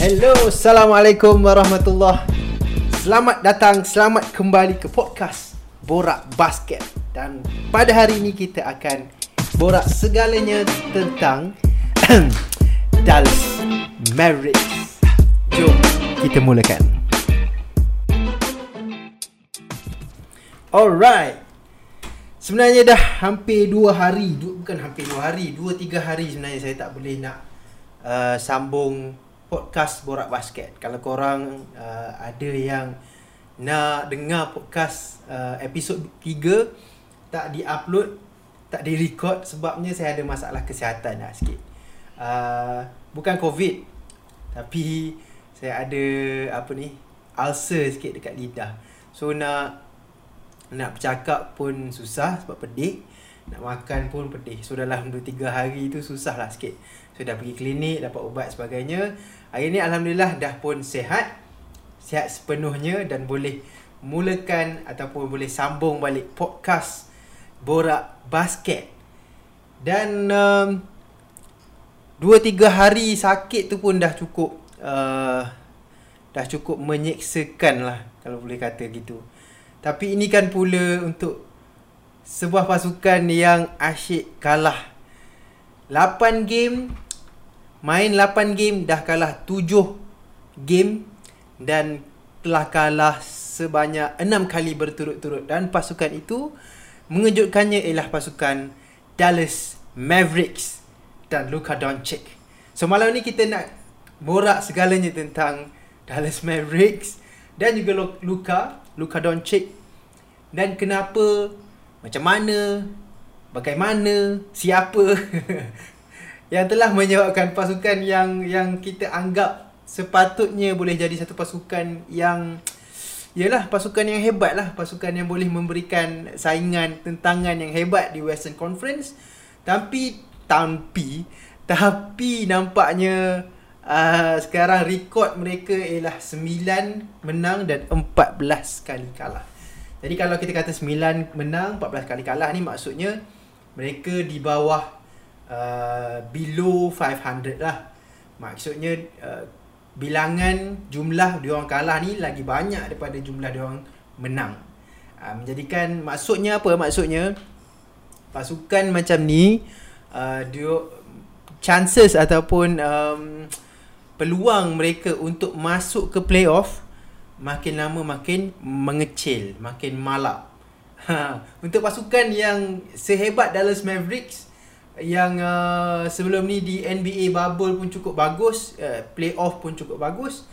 Hello, Assalamualaikum warahmatullahi. Selamat datang, selamat kembali ke podcast Borak Basket. Dan pada hari ini kita akan borak segalanya tentang Dallas Mavericks. Jom kita mulakan. Alright. Sebenarnya dah hampir 2 hari Bukan hampir 2 hari 2-3 hari sebenarnya saya tak boleh nak uh, Sambung podcast Borak Basket. Kalau korang uh, ada yang nak dengar podcast uh, episod 3 Tak di-upload, tak di-record Sebabnya saya ada masalah kesihatan lah sikit. Uh, Bukan COVID Tapi saya ada apa ni Ulcer sikit dekat lidah. So nak nak bercakap pun susah sebab pedih. Nak makan pun pedih. So dalam 2-3 hari tu susah lah sikit So dah pergi klinik, dapat ubat sebagainya. Hari ni Alhamdulillah dah pun sihat. Sihat sepenuhnya dan boleh mulakan Ataupun boleh sambung balik podcast Borak Basket. Dan um, 2-3 hari sakit tu pun dah cukup uh, Dah cukup menyeksakan lah Kalau boleh kata gitu. Tapi ini kan pula untuk sebuah pasukan yang asyik kalah. 8 game main 8 game dah kalah 7 game dan telah kalah sebanyak 6 kali berturut-turut. Dan pasukan itu mengejutkannya ialah pasukan Dallas Mavericks dan Luka Doncic. So malam ni kita nak borak segalanya tentang Dallas Mavericks dan juga Luka Luka Doncic. Dan kenapa macam mana bagaimana siapa yang telah menyebabkan pasukan yang yang kita anggap sepatutnya boleh jadi satu pasukan yang Yalah pasukan yang hebat lah Pasukan yang boleh memberikan saingan Tentangan yang hebat di Western Conference Tapi Tapi Tapi nampaknya uh, sekarang rekod mereka ialah 9 menang dan 14 kali kalah. Jadi kalau kita kata 9 menang, 14 kali kalah ni maksudnya mereka di bawah uh, below 500 lah. Maksudnya uh, bilangan jumlah dia orang kalah ni lagi banyak daripada jumlah dia orang menang. Uh, menjadikan maksudnya apa? Maksudnya pasukan macam ni uh, dia chances ataupun um, peluang mereka untuk masuk ke playoff makin lama makin mengecil, makin malap. Ha, untuk pasukan yang sehebat Dallas Mavericks yang uh, sebelum ni di NBA bubble pun cukup bagus, uh, playoff pun cukup bagus.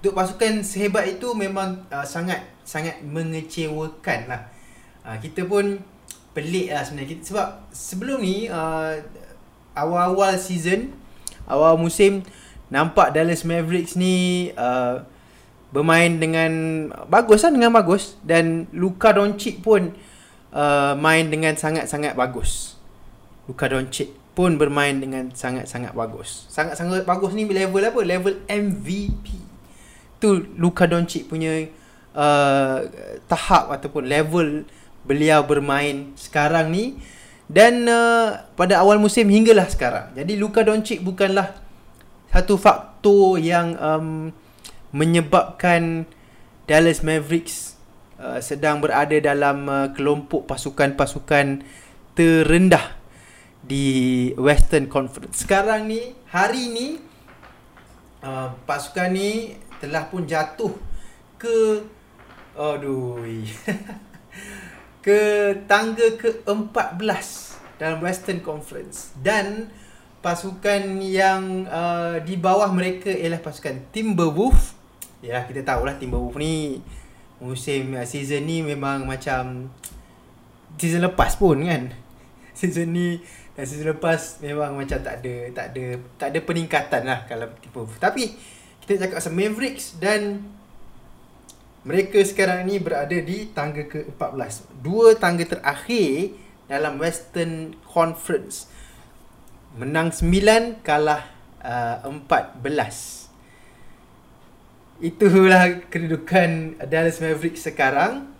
Untuk pasukan sehebat itu memang uh, sangat sangat mengecewakan lah. Uh, kita pun pelik lah sebenarnya. Sebab sebelum ni uh, awal-awal season, awal musim, nampak Dallas Mavericks ni uh, bermain dengan bagus lah dengan bagus dan Luka Doncic pun uh, main dengan sangat-sangat bagus. Luka Doncic pun bermain dengan sangat-sangat bagus. Sangat-sangat bagus ni level apa? Level MVP. Tu Luka Doncic punya uh, tahap ataupun level beliau bermain sekarang ni dan uh, pada awal musim hinggalah sekarang. Jadi Luka Doncic bukanlah satu faktor yang um, menyebabkan Dallas Mavericks uh, sedang berada dalam uh, kelompok pasukan-pasukan terendah di Western Conference. Sekarang ni, hari ni uh, pasukan ni telah pun jatuh ke aduh ke tangga ke-14 dalam Western Conference dan pasukan yang uh, di bawah mereka ialah pasukan Timberwolves. Ya, kita tahu lah Timberwolves ni musim uh, season ni memang macam season lepas pun kan. Season ni dan season lepas memang macam tak ada tak ada tak ada peningkatan lah kalau Timberwolves. Tapi kita cakap pasal Mavericks dan mereka sekarang ni berada di tangga ke-14. Dua tangga terakhir dalam Western Conference menang 9 kalah uh, 14 itulah kedudukan Dallas Mavericks sekarang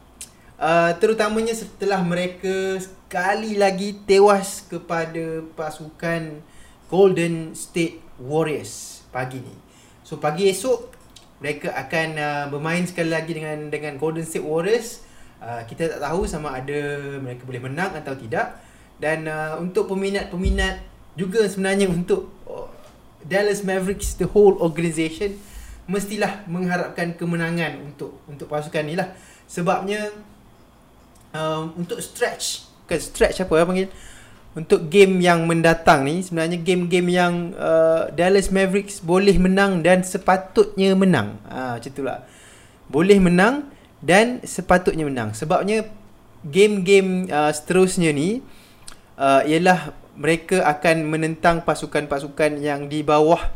uh, terutamanya setelah mereka sekali lagi tewas kepada pasukan Golden State Warriors pagi ni So pagi esok mereka akan uh, bermain sekali lagi dengan dengan Golden State Warriors. Uh, kita tak tahu sama ada mereka boleh menang atau tidak. Dan uh, untuk peminat-peminat juga sebenarnya untuk uh, Dallas Mavericks the whole organisation mestilah mengharapkan kemenangan untuk untuk pasukan ni lah. Sebabnya um, untuk stretch kan stretch apa ya panggil untuk game yang mendatang ni sebenarnya game-game yang uh, Dallas Mavericks boleh menang dan sepatutnya menang. Ha macam itulah. Boleh menang dan sepatutnya menang. Sebabnya game-game uh, seterusnya ni uh, ialah mereka akan menentang pasukan-pasukan yang di bawah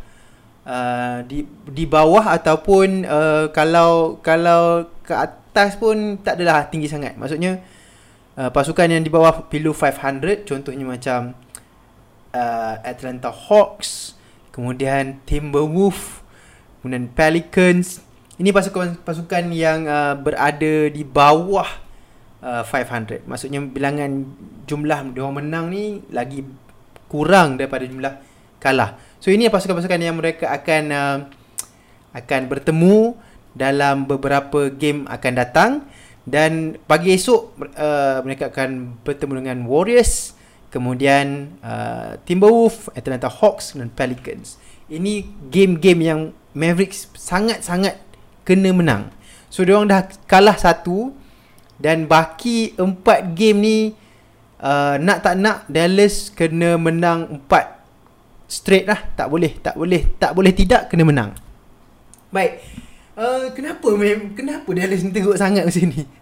uh, di di bawah ataupun uh, kalau kalau ke atas pun tak adalah tinggi sangat. Maksudnya Uh, pasukan yang di bawah below 500 contohnya macam uh, Atlanta Hawks kemudian Timberwolves kemudian Pelicans. Ini pasukan-pasukan yang uh, berada di bawah uh, 500 maksudnya bilangan jumlah dia orang menang ni lagi kurang daripada jumlah kalah. So ini pasukan-pasukan yang mereka akan uh, akan bertemu dalam beberapa game akan datang dan pagi esok uh, mereka akan bertemu dengan Warriors, kemudian uh, Timberwolves, Atlanta Hawks dan Pelicans. Ini game-game yang Mavericks sangat-sangat kena menang. So dia orang dah kalah satu dan baki empat game ni uh, nak tak nak Dallas kena menang empat straight lah. Tak boleh, tak boleh, tak boleh tidak kena menang. Baik. Uh, kenapa kenapa Dallas ni teruk sangat macam ni?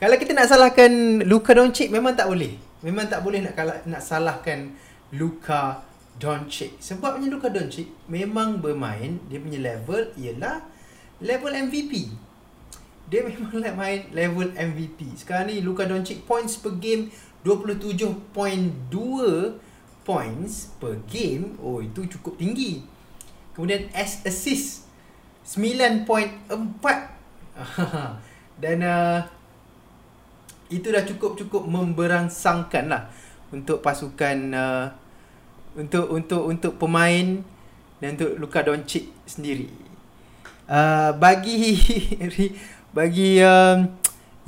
Kalau kita nak salahkan Luka Doncic memang tak boleh. Memang tak boleh nak kalah, nak salahkan Luka Doncic. Sebabnya Luka Doncic memang bermain dia punya level ialah level MVP. Dia memang like main level MVP. Sekarang ni Luka Doncic points per game 27.2 points per game. Oh itu cukup tinggi. Kemudian as assist 9.4 dan uh, itu dah cukup-cukup memberangsangkan lah untuk pasukan uh, untuk untuk untuk pemain dan untuk Luka Doncic sendiri. Uh, bagi bagi um,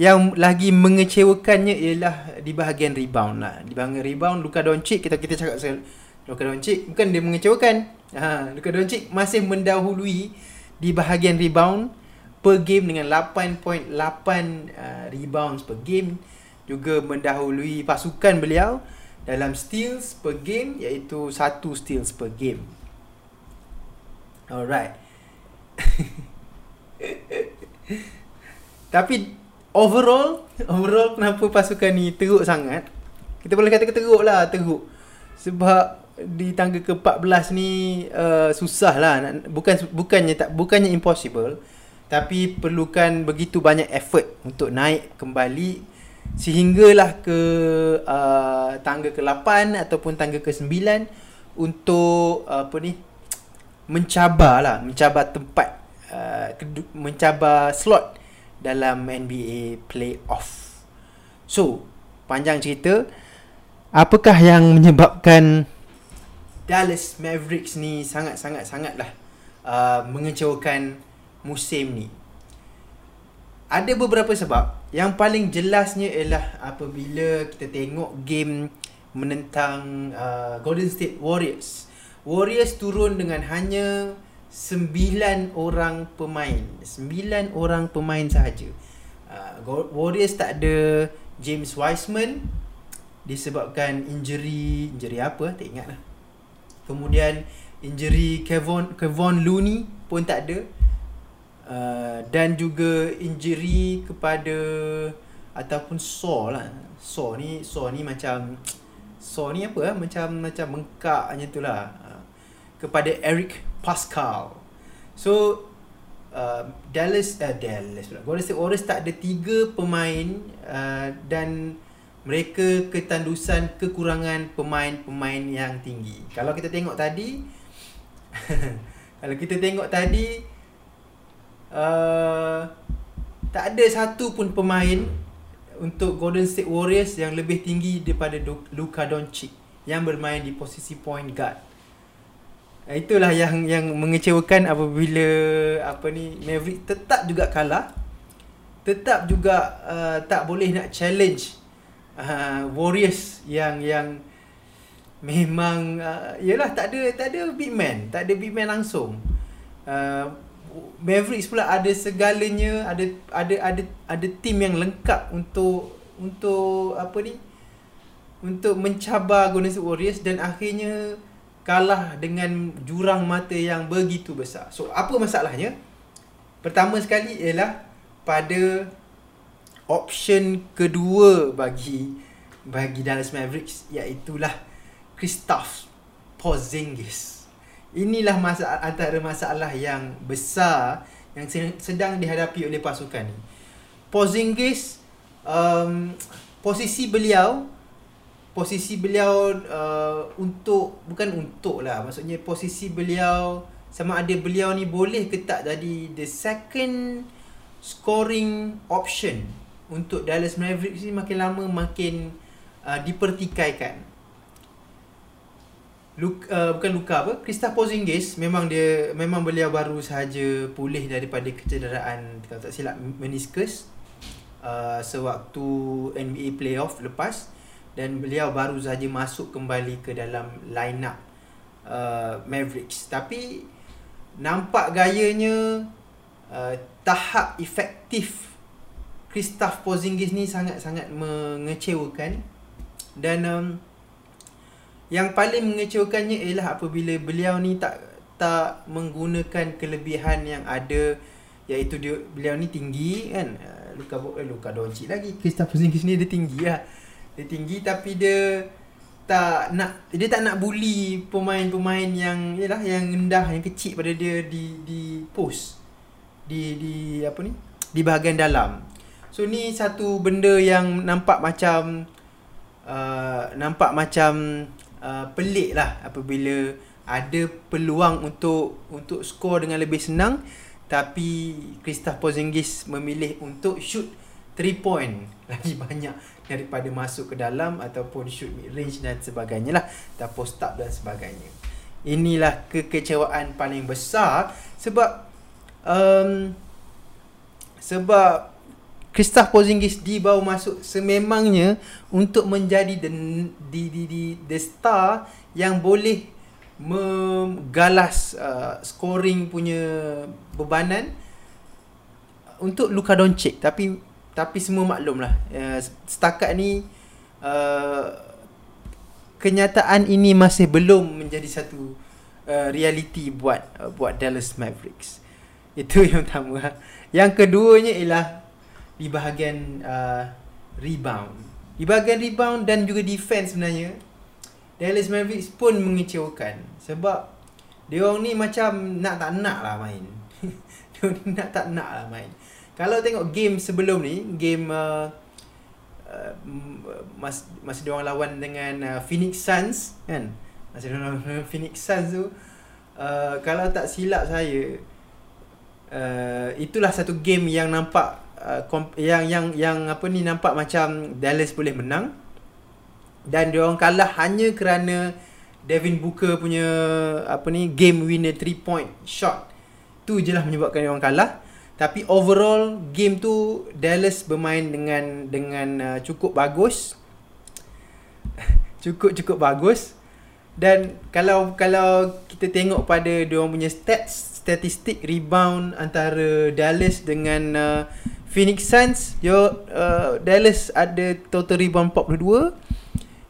yang lagi mengecewakannya ialah di bahagian rebound lah. Di bahagian rebound Luka Doncic kita kita cakap pasal Luka Doncic bukan dia mengecewakan. Ha, Luka Doncic masih mendahului di bahagian rebound per game dengan 8.8 uh, rebounds per game juga mendahului pasukan beliau dalam steals per game iaitu satu steals per game. Alright. Tapi overall overall kenapa pasukan ni teruk sangat? Kita boleh kata teruk lah, teruk. Sebab di tangga ke-14 ni uh, susah lah bukan bukannya tak bukannya impossible tapi perlukan begitu banyak effort untuk naik kembali sehinggalah ke uh, tangga ke-8 ataupun tangga ke-9 untuk uh, apa ni mencabar lah mencabar tempat uh, mencabar slot dalam NBA playoff. So panjang cerita apakah yang menyebabkan Dallas Mavericks ni sangat-sangat sangatlah uh, mengecewakan musim ni. Ada beberapa sebab. Yang paling jelasnya ialah apabila kita tengok game menentang uh, Golden State Warriors. Warriors turun dengan hanya 9 orang pemain. 9 orang pemain sahaja. Uh, Warriors tak ada James Wiseman disebabkan injury injury apa tak ingat lah. Kemudian injury Kevon Kevon Looney pun tak ada. Uh, dan juga injury kepada ataupun saw lah. Saw ni saw ni macam saw ni apa lah macam macam mengkak macam tu lah. Uh, kepada Eric Pascal. So uh, Dallas uh, Dallas pula. Golden State Warriors tak ada tiga pemain uh, dan mereka ketandusan kekurangan pemain-pemain yang tinggi. Kalau kita tengok tadi kalau kita tengok tadi uh, tak ada satu pun pemain untuk Golden State Warriors yang lebih tinggi daripada Luka Doncic yang bermain di posisi point guard. Uh, itulah yang yang mengecewakan apabila apa ni Maverick tetap juga kalah. Tetap juga uh, tak boleh nak challenge uh, Warriors yang yang memang uh, yalah tak ada tak ada big man, tak ada big man langsung. Uh, Mavericks pula ada segalanya, ada ada ada ada tim yang lengkap untuk untuk apa ni? Untuk mencabar Golden State Warriors dan akhirnya kalah dengan jurang mata yang begitu besar. So, apa masalahnya? Pertama sekali ialah pada option kedua bagi bagi Dallas Mavericks iaitu lah Kristaps Porzingis. Inilah masalah antara masalah yang besar yang sedang dihadapi oleh pasukan ni. Porzingis um, posisi beliau posisi beliau uh, untuk bukan untuk lah maksudnya posisi beliau sama ada beliau ni boleh ke tak jadi the second scoring option untuk Dallas Mavericks ni makin lama makin uh, dipertikaikan. Luka, uh, bukan luka apa Krista Porzingis memang dia memang beliau baru sahaja pulih daripada kecederaan kalau tak silap meniscus uh, sewaktu NBA playoff lepas dan beliau baru saja masuk kembali ke dalam line up uh, Mavericks. Tapi nampak gayanya uh, tahap efektif Kristaps Porzingis ni sangat-sangat mengecewakan dan um, yang paling mengecewakannya ialah apabila beliau ni tak tak menggunakan kelebihan yang ada iaitu dia beliau ni tinggi kan? Uh, Luka eh, Luka Doncic lagi. Kristaps Porzingis ni dia tinggi lah. Dia tinggi tapi dia tak nak dia tak nak bully pemain-pemain yang yalah yang rendah yang kecil pada dia di di post. Di di apa ni? Di bahagian dalam. So ni satu benda yang nampak macam uh, nampak macam uh, pelik lah apabila ada peluang untuk untuk skor dengan lebih senang. Tapi Kristaps Porzingis memilih untuk shoot 3 point. Lagi banyak daripada masuk ke dalam ataupun shoot mid range dan sebagainya lah. Dan post up dan sebagainya. Inilah kekecewaan paling besar sebab um, sebab Kristaps Porzingis dibawa masuk sememangnya untuk menjadi the, the, the, the, the star yang boleh menggalas uh, scoring punya bebanan untuk Luka Doncic. Tapi tapi semua maklum lah. Uh, setakat ni uh, kenyataan ini masih belum menjadi satu uh, reality buat uh, buat Dallas Mavericks. Itu yang pertama. Yang keduanya ialah di bahagian uh, rebound. Di bahagian rebound dan juga defense sebenarnya Dallas Mavericks pun mengecewakan sebab dia orang ni macam nak tak nak lah main. Dia nak tak nak lah main. Kalau tengok game sebelum ni game uh, uh, mas masa dia orang lawan dengan uh, Phoenix Suns kan? Masa dia orang lawan Phoenix Suns tu uh, kalau tak silap saya uh, itulah satu game yang nampak uh, yang yang yang apa ni nampak macam Dallas boleh menang dan dia orang kalah hanya kerana Devin Booker punya apa ni game winner 3 point shot tu je lah menyebabkan dia orang kalah tapi overall game tu Dallas bermain dengan dengan uh, cukup bagus. cukup cukup bagus. Dan kalau kalau kita tengok pada dia punya stats statistik rebound antara Dallas dengan uh, Phoenix Suns, yo uh, Dallas ada total rebound 42.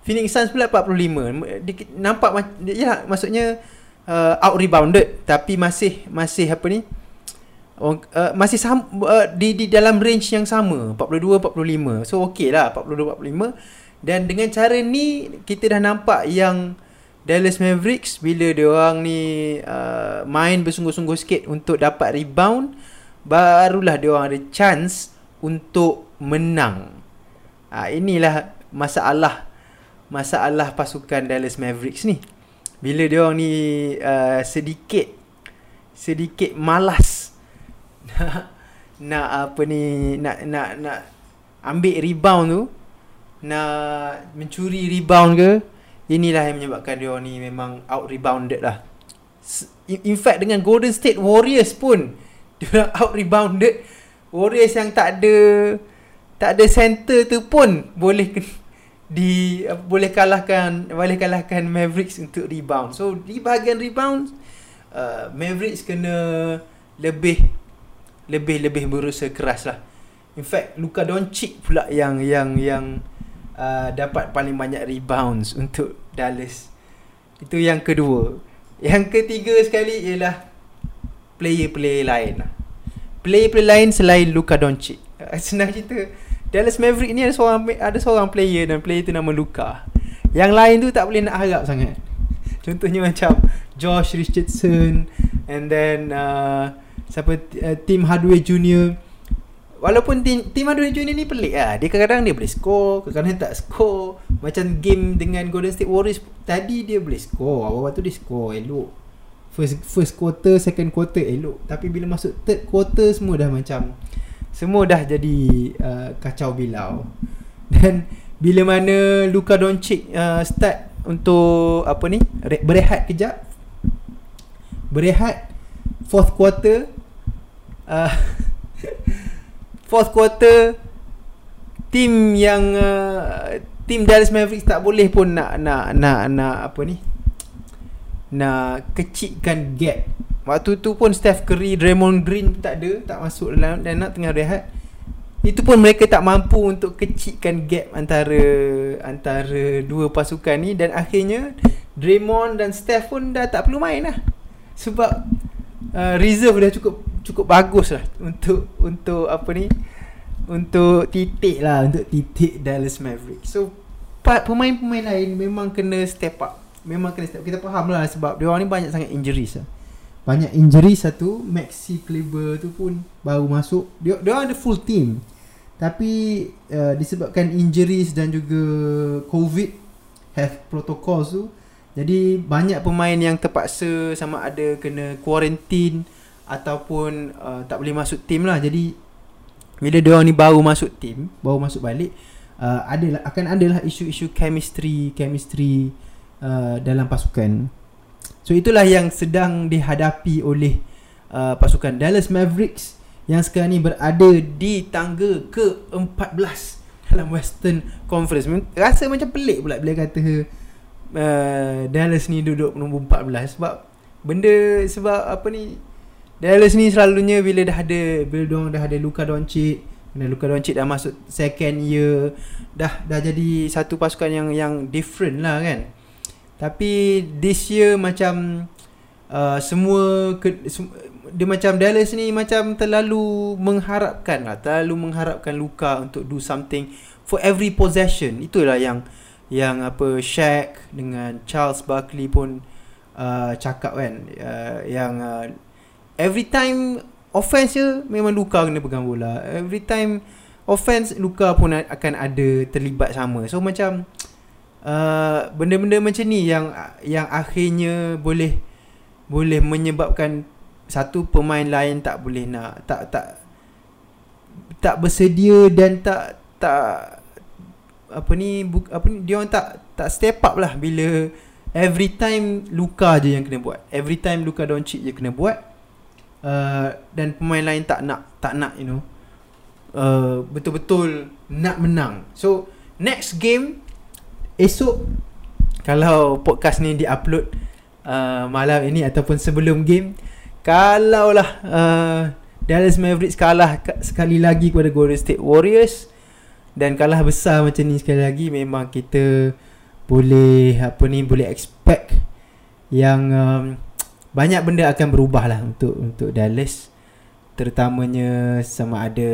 Phoenix Suns pula 45. Di, nampak ya maksudnya uh, out rebounded tapi masih masih apa ni? uh, masih uh, di di dalam range yang sama 42 45 so okey lah 42 45 dan dengan cara ni kita dah nampak yang Dallas Mavericks bila dia orang ni uh, main bersungguh-sungguh sikit untuk dapat rebound barulah dia orang ada chance untuk menang. Uh, inilah masalah masalah pasukan Dallas Mavericks ni. Bila dia orang ni uh, sedikit sedikit malas nak nak apa ni nak nak nak ambil rebound tu nak mencuri rebound ke inilah yang menyebabkan dia ni memang out rebounded lah in fact dengan Golden State Warriors pun dia out rebounded Warriors yang tak ada tak ada center tu pun boleh di boleh kalahkan boleh kalahkan Mavericks untuk rebound. So di bahagian rebound uh, Mavericks kena lebih lebih lebih berusaha keras lah. In fact Luka Doncic pula yang yang yang uh, dapat paling banyak rebounds untuk Dallas. Itu yang kedua. Yang ketiga sekali ialah player-player lain lah. Player-player lain selain Luka Doncic. Senang cerita. Dallas Maverick ni ada seorang ada seorang player dan player tu nama Luka. Yang lain tu tak boleh nak harap sangat. Contohnya macam Josh Richardson and then uh, siapa uh, Tim Hardaway Jr. Walaupun Tim, Tim Hardaway Jr ni pelik lah. Dia kadang-kadang dia boleh score, kadang-kadang tak score. Macam game dengan Golden State Warriors tadi dia boleh score. Awal-awal tu dia score elok. First first quarter, second quarter elok. Tapi bila masuk third quarter semua dah macam semua dah jadi uh, kacau bilau dan bila mana Luka Doncic uh, start untuk apa ni berehat kejap berehat fourth quarter uh, fourth quarter team yang uh, team Dallas Mavericks tak boleh pun nak nak nak nak apa ni nak kecikkan gap Waktu tu pun Steph Curry, Draymond Green tak ada, tak masuk dalam dan nak tengah rehat. Itu pun mereka tak mampu untuk kecikkan gap antara antara dua pasukan ni dan akhirnya Draymond dan Steph pun dah tak perlu main lah. Sebab uh, reserve dah cukup cukup bagus lah untuk untuk apa ni? Untuk titik lah untuk titik Dallas Mavericks. So pemain-pemain lain memang kena step up. Memang kena step. Kita faham lah sebab dia orang ni banyak sangat injuries lah. Banyak injury satu Maxi Kleber tu pun baru masuk. Dia dia ada full team. Tapi uh, disebabkan injuries dan juga covid health protocols tu jadi banyak pemain yang terpaksa sama ada kena quarantine ataupun uh, tak boleh masuk team lah. Jadi bila dia orang ni baru masuk team baru masuk balik uh, adalah akan adalah isu-isu chemistry chemistry uh, dalam pasukan So itulah yang sedang dihadapi oleh uh, pasukan Dallas Mavericks yang sekarang ni berada di tangga ke-14 dalam Western Conference. Rasa macam pelik pula bila kata uh, Dallas ni duduk nombor 14 sebab benda sebab apa ni Dallas ni selalunya bila dah ada bila dong dah ada Luka Doncic dan Luka Doncic dah masuk second year dah dah jadi satu pasukan yang yang different lah kan. Tapi this year macam uh, semua ke, sem- dia macam Dallas ni macam terlalu mengharapkan lah, terlalu mengharapkan Luka untuk do something for every possession. Itulah yang yang apa Shaq dengan Charles Barkley pun uh, cakap kan uh, yang uh, every time offense je memang Luka kena pegang bola. Every time offense Luka pun akan ada terlibat sama. So macam Uh, benda-benda macam ni yang yang akhirnya boleh boleh menyebabkan satu pemain lain tak boleh nak tak tak tak bersedia dan tak tak apa ni bu, apa ni dia orang tak tak step up lah bila every time Luka je yang kena buat. Every time Luka Doncic je kena buat uh, dan pemain lain tak nak tak nak you know. Uh, betul-betul nak menang. So next game esok kalau podcast ni diupload uh, malam ini ataupun sebelum game kalaulah uh, Dallas Mavericks kalah sekali lagi kepada Golden State Warriors dan kalah besar macam ni sekali lagi memang kita boleh apa ni boleh expect yang um, banyak benda akan berubah lah untuk untuk Dallas. Terutamanya sama ada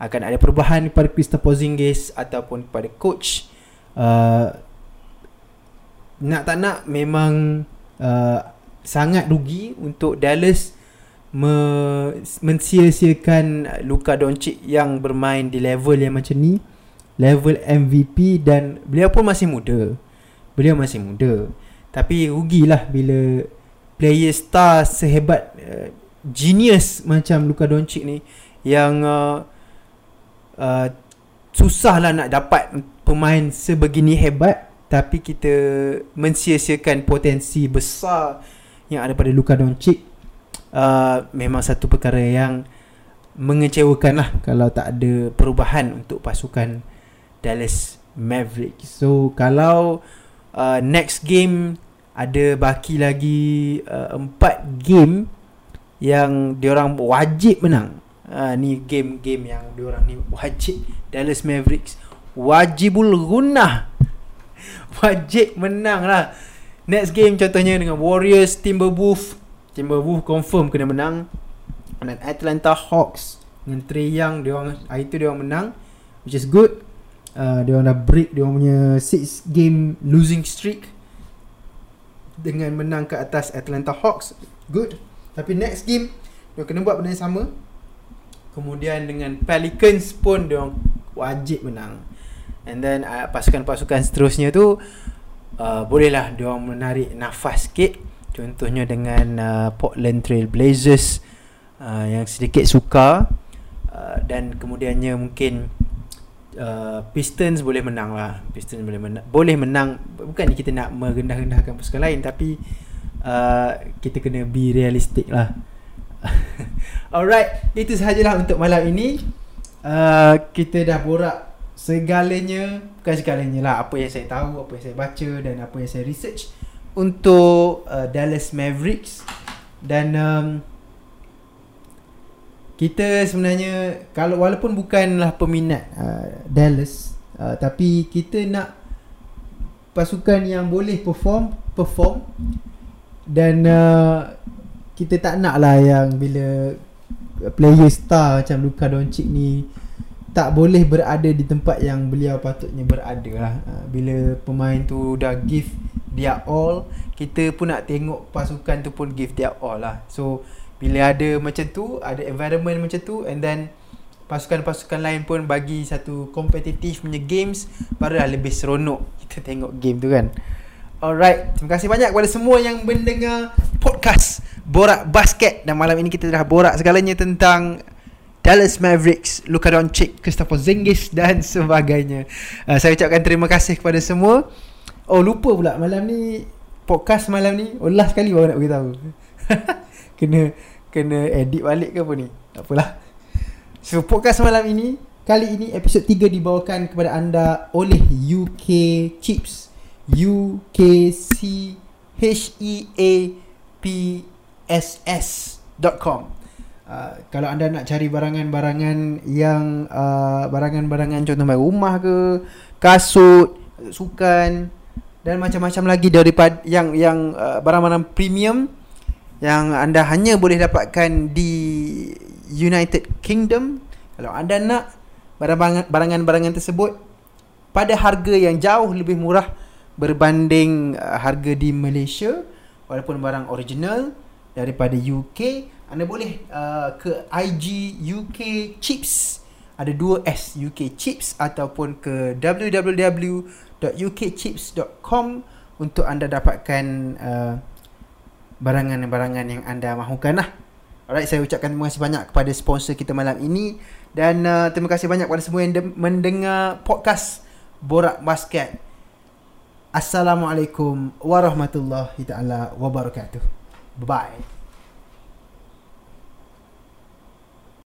akan ada perubahan pada Kristaps Porzingis ataupun pada coach Uh, nak tak nak memang uh, sangat rugi untuk Dallas me- mensia-siakan Luka Doncic yang bermain di level yang macam ni level MVP dan beliau pun masih muda. Beliau masih muda. Tapi rugilah bila player star sehebat uh, genius macam Luka Doncic ni yang uh, uh, susahlah nak dapat pemain sebegini hebat tapi kita mensia-siakan potensi besar yang ada pada Luka Doncic uh, memang satu perkara yang mengecewakan lah kalau tak ada perubahan untuk pasukan Dallas Mavericks. So kalau uh, next game ada baki lagi uh, empat game yang diorang wajib menang. Uh, ni game-game yang diorang ni wajib Dallas Mavericks wajibul gunnah. Wajib menang lah. Next game contohnya dengan Warriors, Timberwolves. Timberwolves confirm kena menang. Dan Atlanta Hawks dengan Trey Young dia orang hari tu dia orang menang which is good. Uh, dia orang dah break dia orang punya 6 game losing streak dengan menang ke atas Atlanta Hawks. Good. Tapi next game dia kena buat benda yang sama. Kemudian dengan Pelicans pun dia orang wajib menang. And then uh, pasukan-pasukan seterusnya tu uh, bolehlah dia menarik nafas sikit. Contohnya dengan uh, Portland Trail Blazers uh, yang sedikit suka uh, dan kemudiannya mungkin uh, Pistons boleh menang lah. Pistons boleh menang. Boleh menang bukan kita nak merendah-rendahkan pasukan lain tapi uh, kita kena be realistic lah. Alright, itu sahajalah untuk malam ini. Uh, kita dah borak segalanya bukan segalanya lah apa yang saya tahu apa yang saya baca dan apa yang saya research untuk uh, Dallas Mavericks. Dan um, kita sebenarnya kalau walaupun bukanlah peminat uh, Dallas uh, tapi kita nak pasukan yang boleh perform perform. Dan uh, kita tak nak lah yang bila player star macam Luka Doncic ni tak boleh berada di tempat yang beliau patutnya berada lah. Ha, bila pemain tu dah give dia all, kita pun nak tengok pasukan tu pun give dia all lah. So, bila ada macam tu, ada environment macam tu and then pasukan-pasukan lain pun bagi satu kompetitif punya games, barulah lebih seronok kita tengok game tu kan. Alright, terima kasih banyak kepada semua yang mendengar podcast Borak Basket dan malam ini kita dah borak segalanya tentang Dallas Mavericks, Luka Doncic, Christopher Zingis dan sebagainya. Uh, saya ucapkan terima kasih kepada semua. Oh lupa pula malam ni podcast malam ni oh last kali baru nak beritahu. kena kena edit balik ke apa ni? Tak apalah. So podcast malam ini kali ini episod 3 dibawakan kepada anda oleh UK Chips. U K C H E A P S S.com. Uh, kalau anda nak cari barangan-barangan yang uh, barangan-barangan contoh macam rumah ke, kasut, sukan dan macam-macam lagi daripada yang yang uh, barang-barang premium yang anda hanya boleh dapatkan di United Kingdom. Kalau anda nak barangan-barangan tersebut pada harga yang jauh lebih murah berbanding uh, harga di Malaysia walaupun barang original daripada UK anda boleh uh, ke IG UK Chips ada dua S UK Chips ataupun ke www.ukchips.com untuk anda dapatkan uh, barangan-barangan yang anda mahukan lah. Alright, saya ucapkan terima kasih banyak kepada sponsor kita malam ini dan uh, terima kasih banyak kepada semua yang de- mendengar podcast Borak Basket. Assalamualaikum warahmatullahi taala wabarakatuh. Bye.